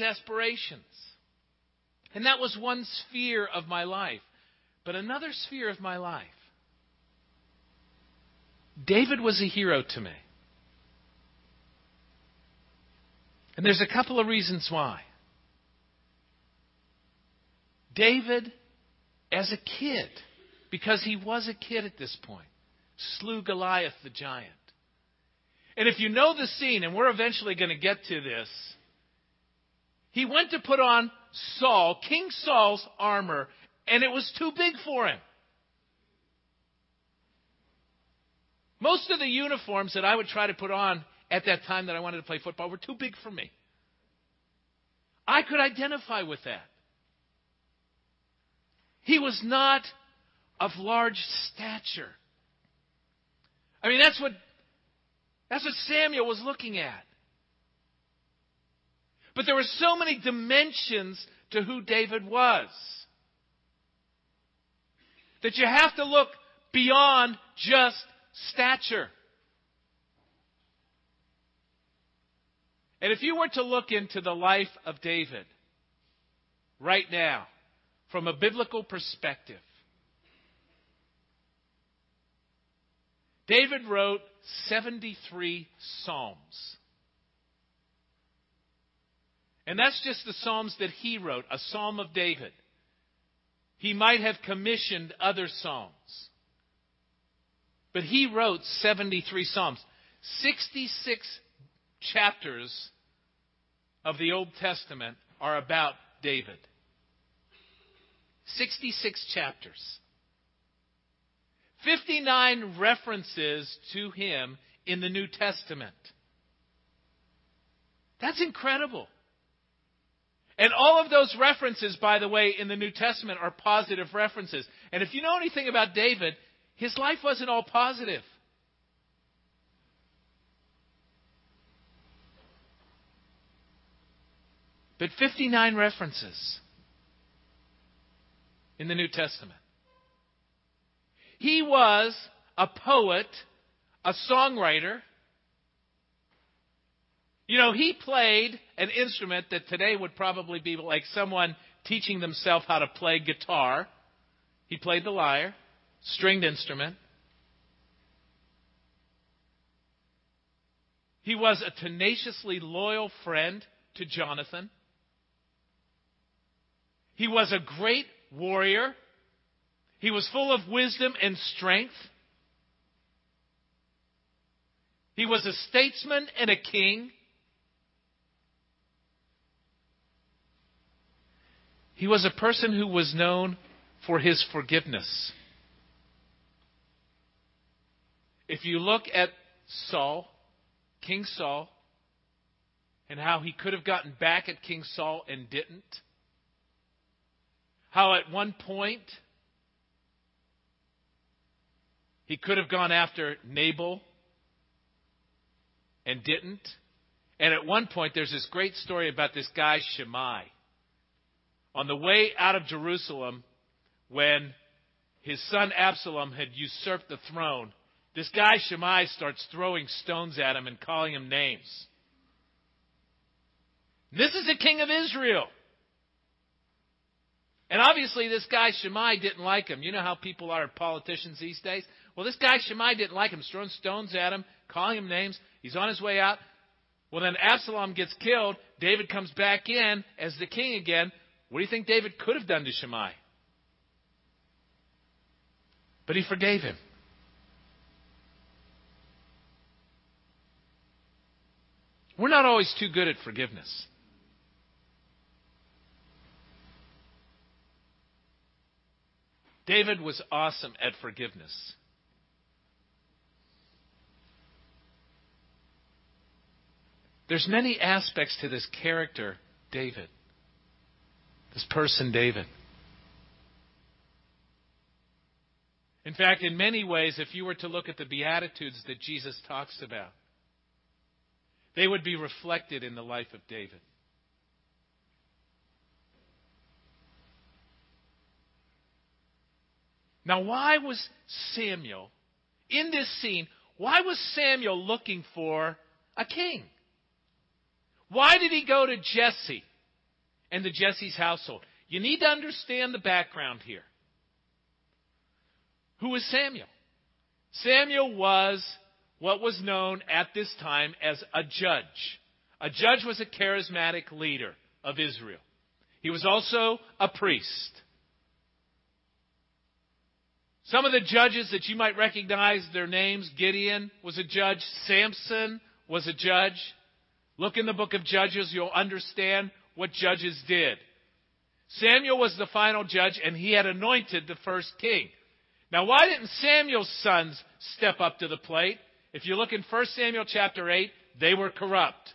aspirations. And that was one sphere of my life. But another sphere of my life. David was a hero to me. And there's a couple of reasons why. David, as a kid, because he was a kid at this point, slew Goliath the giant. And if you know the scene, and we're eventually going to get to this, he went to put on Saul, King Saul's armor, and it was too big for him. Most of the uniforms that I would try to put on at that time that I wanted to play football were too big for me. I could identify with that. He was not of large stature. I mean, that's what, that's what Samuel was looking at. But there were so many dimensions to who David was that you have to look beyond just stature. And if you were to look into the life of David right now from a biblical perspective, David wrote 73 Psalms. And that's just the Psalms that he wrote, a Psalm of David. He might have commissioned other Psalms. But he wrote 73 Psalms. 66 chapters of the Old Testament are about David. 66 chapters. 59 references to him in the New Testament. That's incredible. And all of those references, by the way, in the New Testament are positive references. And if you know anything about David, his life wasn't all positive. But 59 references in the New Testament. He was a poet, a songwriter. You know, he played an instrument that today would probably be like someone teaching themselves how to play guitar. He played the lyre, stringed instrument. He was a tenaciously loyal friend to Jonathan. He was a great warrior. He was full of wisdom and strength. He was a statesman and a king. He was a person who was known for his forgiveness. If you look at Saul, King Saul, and how he could have gotten back at King Saul and didn't, how at one point he could have gone after Nabal and didn't. And at one point, there's this great story about this guy, Shimei. On the way out of Jerusalem, when his son Absalom had usurped the throne, this guy Shimei starts throwing stones at him and calling him names. This is the king of Israel. And obviously, this guy Shimei didn't like him. You know how people are politicians these days? Well, this guy Shimei didn't like him, throwing stones at him, calling him names. He's on his way out. Well, then Absalom gets killed. David comes back in as the king again. What do you think David could have done to Shimei? But he forgave him. We're not always too good at forgiveness. David was awesome at forgiveness. There's many aspects to this character, David. This person, David. In fact, in many ways, if you were to look at the Beatitudes that Jesus talks about, they would be reflected in the life of David. Now, why was Samuel, in this scene, why was Samuel looking for a king? Why did he go to Jesse? And the Jesse's household. You need to understand the background here. Who was Samuel? Samuel was what was known at this time as a judge. A judge was a charismatic leader of Israel. He was also a priest. Some of the judges that you might recognize their names Gideon was a judge, Samson was a judge. Look in the book of Judges, you'll understand what judges did. Samuel was the final judge, and he had anointed the first king. Now, why didn't Samuel's sons step up to the plate? If you look in 1 Samuel chapter 8, they were corrupt.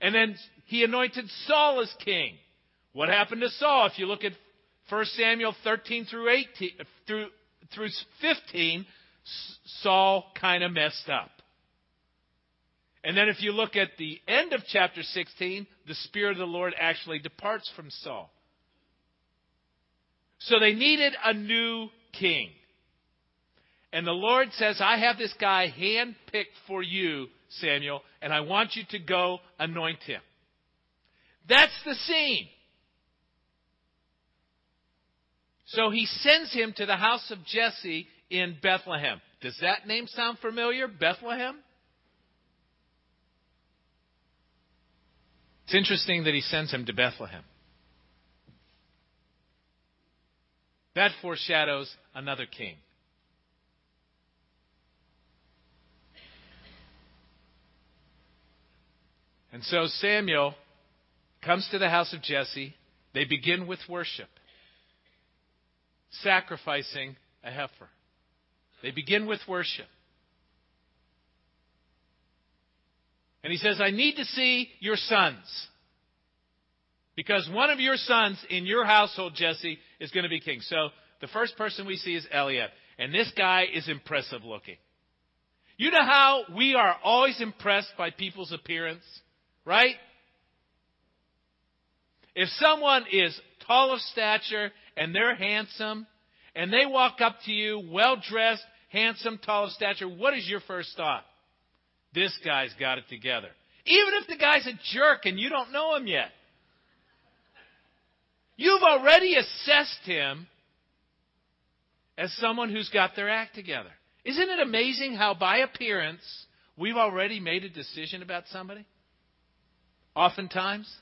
And then he anointed Saul as king. What happened to Saul? If you look at 1 Samuel 13 through 18 through through 15, Saul kind of messed up. And then if you look at the end of chapter 16, the Spirit of the Lord actually departs from Saul. So they needed a new king. And the Lord says, I have this guy handpicked for you, Samuel, and I want you to go anoint him. That's the scene. So he sends him to the house of Jesse in Bethlehem. Does that name sound familiar? Bethlehem? It's interesting that he sends him to Bethlehem. That foreshadows another king. And so Samuel comes to the house of Jesse. They begin with worship, sacrificing a heifer. They begin with worship. And he says, I need to see your sons. Because one of your sons in your household, Jesse, is going to be king. So the first person we see is Eliab. And this guy is impressive looking. You know how we are always impressed by people's appearance, right? If someone is tall of stature and they're handsome, and they walk up to you, well dressed, handsome, tall of stature, what is your first thought? This guy's got it together. Even if the guy's a jerk and you don't know him yet. You've already assessed him as someone who's got their act together. Isn't it amazing how, by appearance, we've already made a decision about somebody? Oftentimes.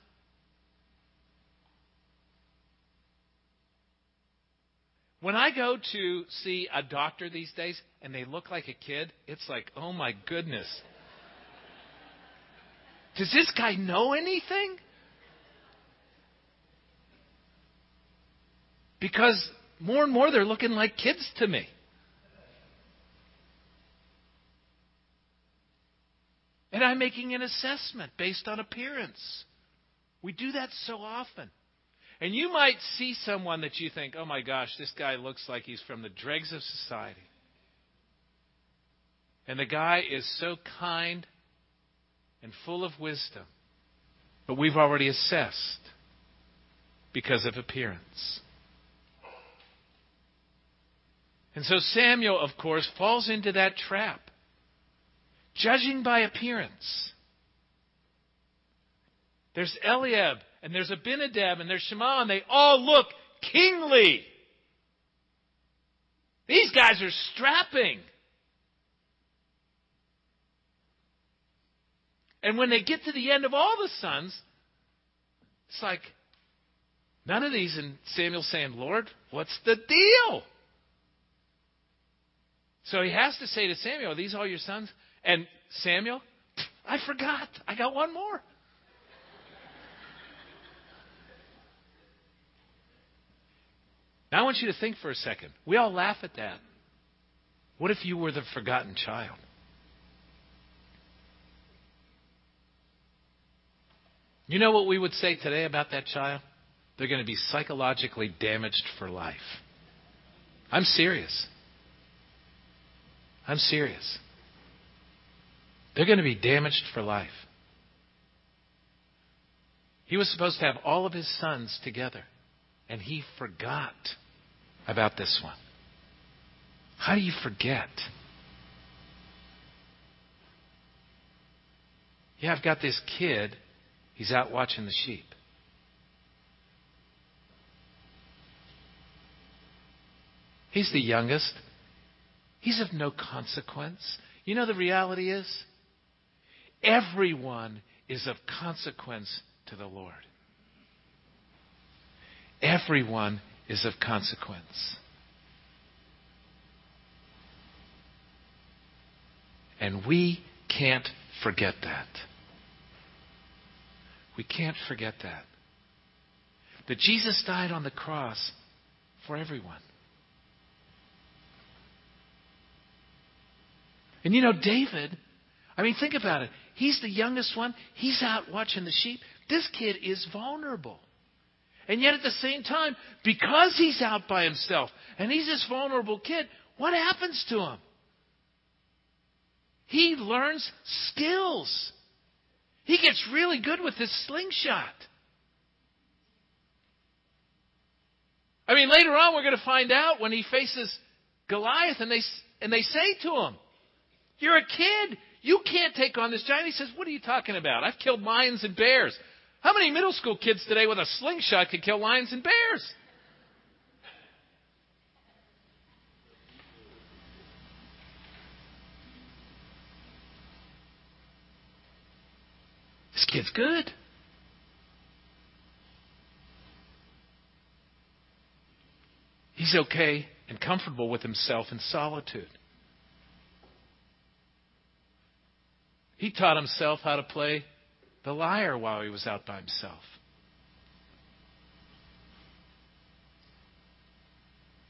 When I go to see a doctor these days and they look like a kid, it's like, oh my goodness. Does this guy know anything? Because more and more they're looking like kids to me. And I'm making an assessment based on appearance. We do that so often. And you might see someone that you think, oh my gosh, this guy looks like he's from the dregs of society. And the guy is so kind and full of wisdom. But we've already assessed because of appearance. And so Samuel, of course, falls into that trap. Judging by appearance. There's Eliab, and there's Abinadab, and there's Shema, and they all look kingly. These guys are strapping. And when they get to the end of all the sons, it's like, none of these. And Samuel saying, Lord, what's the deal? So he has to say to Samuel, Are these all your sons? And Samuel, I forgot. I got one more. Now I want you to think for a second. We all laugh at that. What if you were the forgotten child? You know what we would say today about that child? They're going to be psychologically damaged for life. I'm serious. I'm serious. They're going to be damaged for life. He was supposed to have all of his sons together, and he forgot about this one. How do you forget? Yeah, I've got this kid He's out watching the sheep. He's the youngest. He's of no consequence. You know, the reality is everyone is of consequence to the Lord. Everyone is of consequence. And we can't forget that. We can't forget that. That Jesus died on the cross for everyone. And you know, David, I mean, think about it. He's the youngest one. He's out watching the sheep. This kid is vulnerable. And yet at the same time, because he's out by himself and he's this vulnerable kid, what happens to him? He learns skills. He gets really good with his slingshot. I mean, later on, we're going to find out when he faces Goliath, and they, and they say to him, You're a kid. You can't take on this giant. He says, What are you talking about? I've killed lions and bears. How many middle school kids today with a slingshot could kill lions and bears? This kid's good. He's okay and comfortable with himself in solitude. He taught himself how to play the lyre while he was out by himself.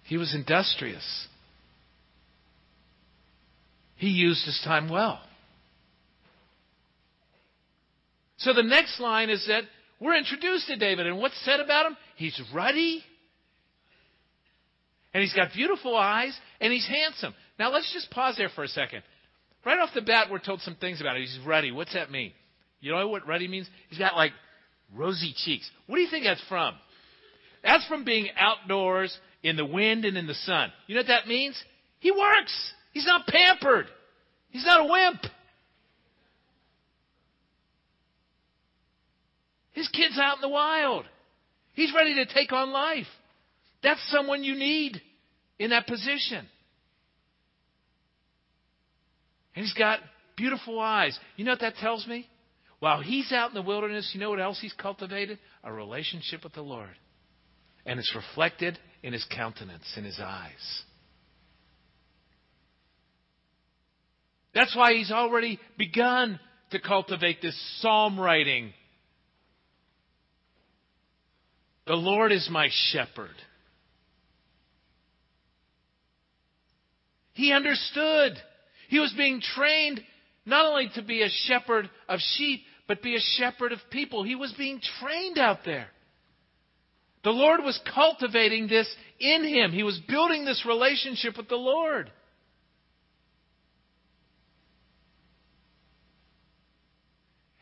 He was industrious. He used his time well. So the next line is that we're introduced to David, and what's said about him? He's ruddy, and he's got beautiful eyes, and he's handsome. Now let's just pause there for a second. Right off the bat, we're told some things about him. He's ruddy. What's that mean? You know what ruddy means? He's got like rosy cheeks. What do you think that's from? That's from being outdoors in the wind and in the sun. You know what that means? He works. He's not pampered. He's not a wimp. His kid's out in the wild. He's ready to take on life. That's someone you need in that position. And he's got beautiful eyes. You know what that tells me? While he's out in the wilderness, you know what else he's cultivated? A relationship with the Lord. And it's reflected in his countenance, in his eyes. That's why he's already begun to cultivate this psalm writing. The Lord is my shepherd. He understood. He was being trained not only to be a shepherd of sheep, but be a shepherd of people. He was being trained out there. The Lord was cultivating this in him. He was building this relationship with the Lord.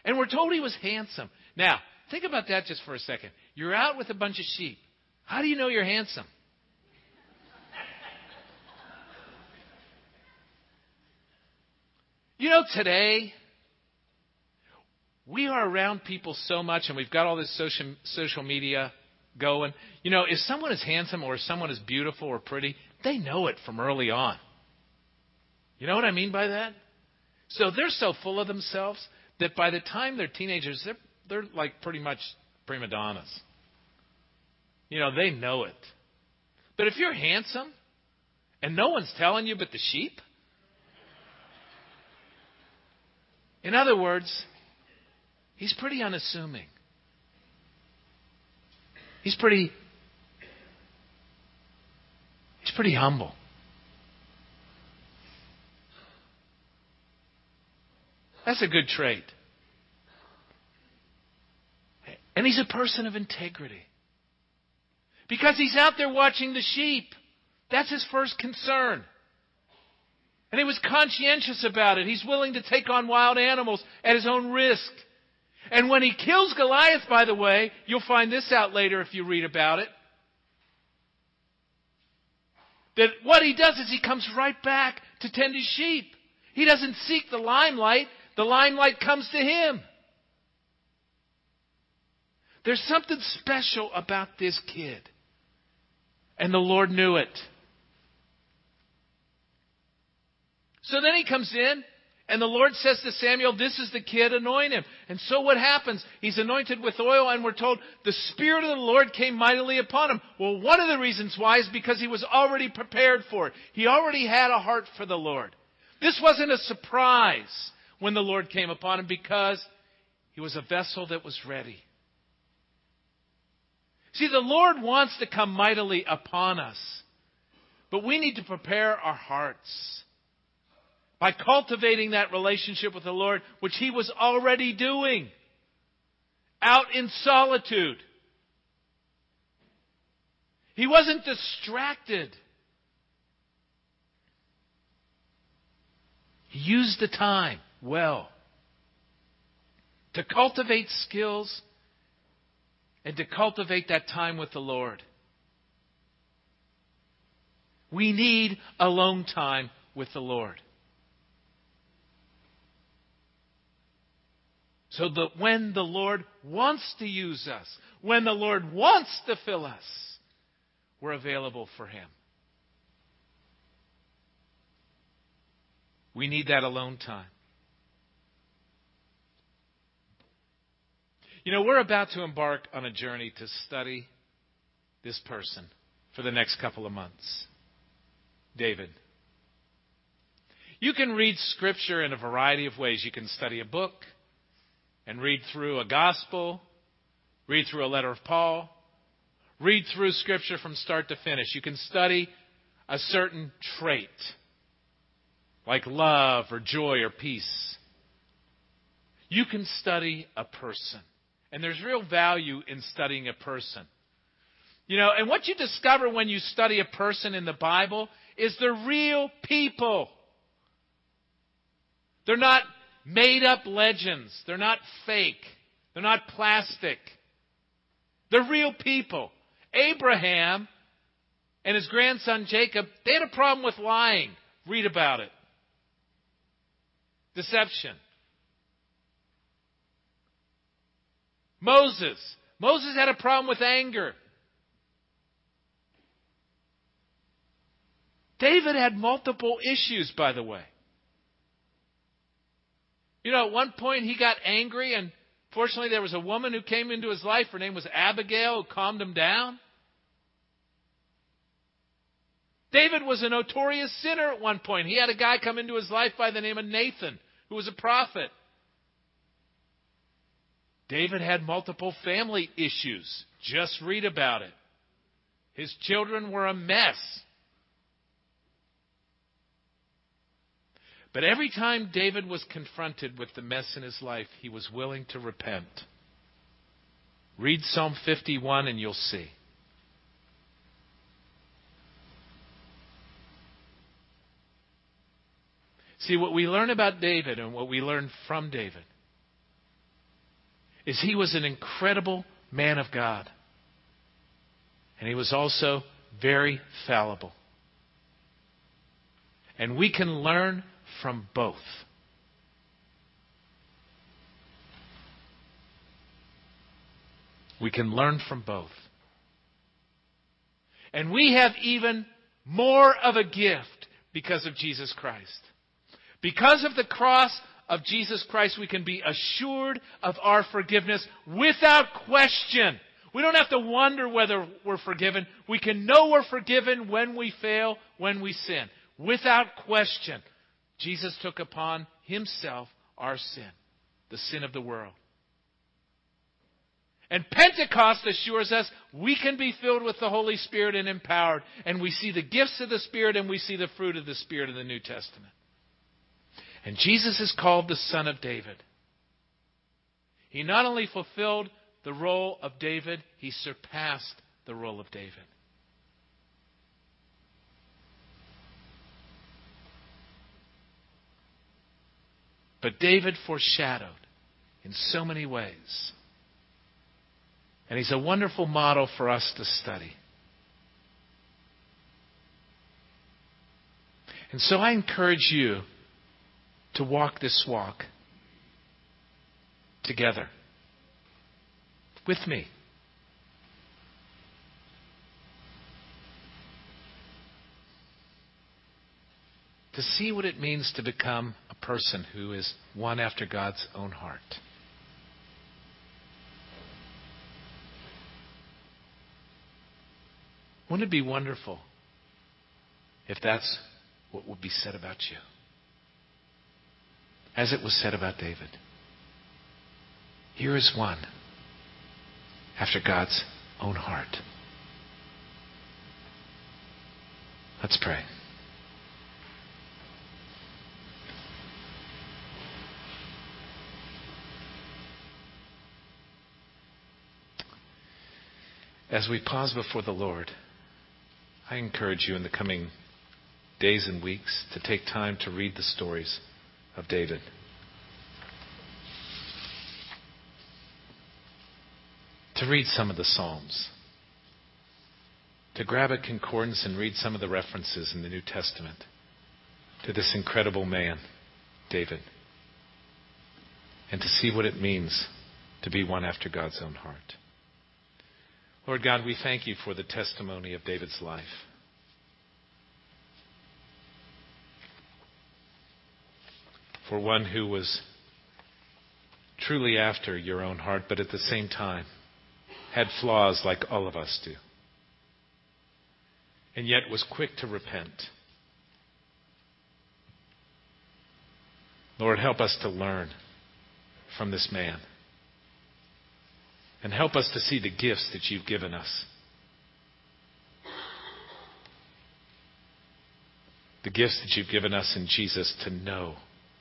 And we're told he was handsome. Now, think about that just for a second. You're out with a bunch of sheep. How do you know you're handsome? You know, today, we are around people so much and we've got all this social, social media going. You know, if someone is handsome or someone is beautiful or pretty, they know it from early on. You know what I mean by that? So they're so full of themselves that by the time they're teenagers, they're, they're like pretty much prima donnas. You know, they know it. But if you're handsome and no one's telling you but the sheep, In other words, he's pretty unassuming. He's pretty he's pretty humble. That's a good trait. And he's a person of integrity. Because he's out there watching the sheep. That's his first concern. And he was conscientious about it. He's willing to take on wild animals at his own risk. And when he kills Goliath, by the way, you'll find this out later if you read about it. That what he does is he comes right back to tend his sheep. He doesn't seek the limelight, the limelight comes to him. There's something special about this kid. And the Lord knew it. So then he comes in, and the Lord says to Samuel, This is the kid, anoint him. And so what happens? He's anointed with oil, and we're told the Spirit of the Lord came mightily upon him. Well, one of the reasons why is because he was already prepared for it. He already had a heart for the Lord. This wasn't a surprise when the Lord came upon him because he was a vessel that was ready. See, the Lord wants to come mightily upon us, but we need to prepare our hearts by cultivating that relationship with the Lord, which he was already doing out in solitude. He wasn't distracted. He used the time well to cultivate skills and to cultivate that time with the Lord. We need alone time with the Lord. So that when the Lord wants to use us, when the Lord wants to fill us, we're available for Him. We need that alone time. You know, we're about to embark on a journey to study this person for the next couple of months David. You can read Scripture in a variety of ways. You can study a book and read through a gospel, read through a letter of Paul, read through Scripture from start to finish. You can study a certain trait, like love or joy or peace. You can study a person. And there's real value in studying a person. You know, and what you discover when you study a person in the Bible is they're real people. They're not made up legends. They're not fake. They're not plastic. They're real people. Abraham and his grandson Jacob, they had a problem with lying. Read about it. Deception. Moses. Moses had a problem with anger. David had multiple issues, by the way. You know, at one point he got angry, and fortunately there was a woman who came into his life. Her name was Abigail, who calmed him down. David was a notorious sinner at one point. He had a guy come into his life by the name of Nathan, who was a prophet. David had multiple family issues. Just read about it. His children were a mess. But every time David was confronted with the mess in his life, he was willing to repent. Read Psalm 51 and you'll see. See, what we learn about David and what we learn from David is he was an incredible man of God. And he was also very fallible. And we can learn from both. We can learn from both. And we have even more of a gift because of Jesus Christ. Because of the cross, of Jesus Christ, we can be assured of our forgiveness without question. We don't have to wonder whether we're forgiven. We can know we're forgiven when we fail, when we sin. Without question. Jesus took upon himself our sin, the sin of the world. And Pentecost assures us we can be filled with the Holy Spirit and empowered, and we see the gifts of the Spirit and we see the fruit of the Spirit in the New Testament. And Jesus is called the Son of David. He not only fulfilled the role of David, he surpassed the role of David. But David foreshadowed in so many ways. And he's a wonderful model for us to study. And so I encourage you to walk this walk together with me. to see what it means to become a person who is one after God's own heart. Wouldn't it be wonderful if that's what would be said about you? As it was said about David. Here is one after God's own heart. Let's pray. As we pause before the Lord, I encourage you in the coming days and weeks to take time to read the stories of David. To read some of the Psalms. To grab a concordance and read some of the references in the New Testament to this incredible man, David. And to see what it means to be one after God's own heart. Lord God, we thank you for the testimony of David's life. For one who was truly after your own heart, but at the same time had flaws like all of us do, and yet was quick to repent. Lord, help us to learn from this man. And help us to see the gifts that you've given us. The gifts that you've given us in Jesus to know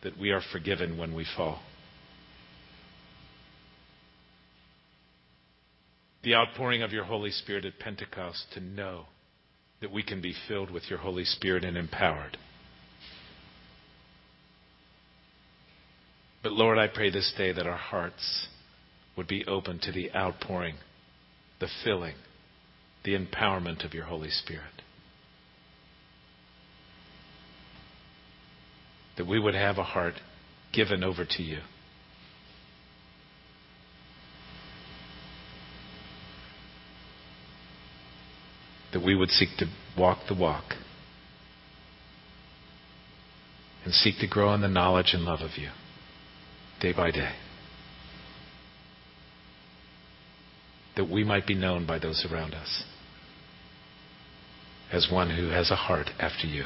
that we are forgiven when we fall. The outpouring of your Holy Spirit at Pentecost to know that we can be filled with your Holy Spirit and empowered. But Lord, I pray this day that our hearts would be open to the outpouring, the filling, the empowerment of your Holy Spirit. That we would have a heart given over to you. That we would seek to walk the walk and seek to grow in the knowledge and love of you day by day. that we might be known by those around us as one who has a heart after you.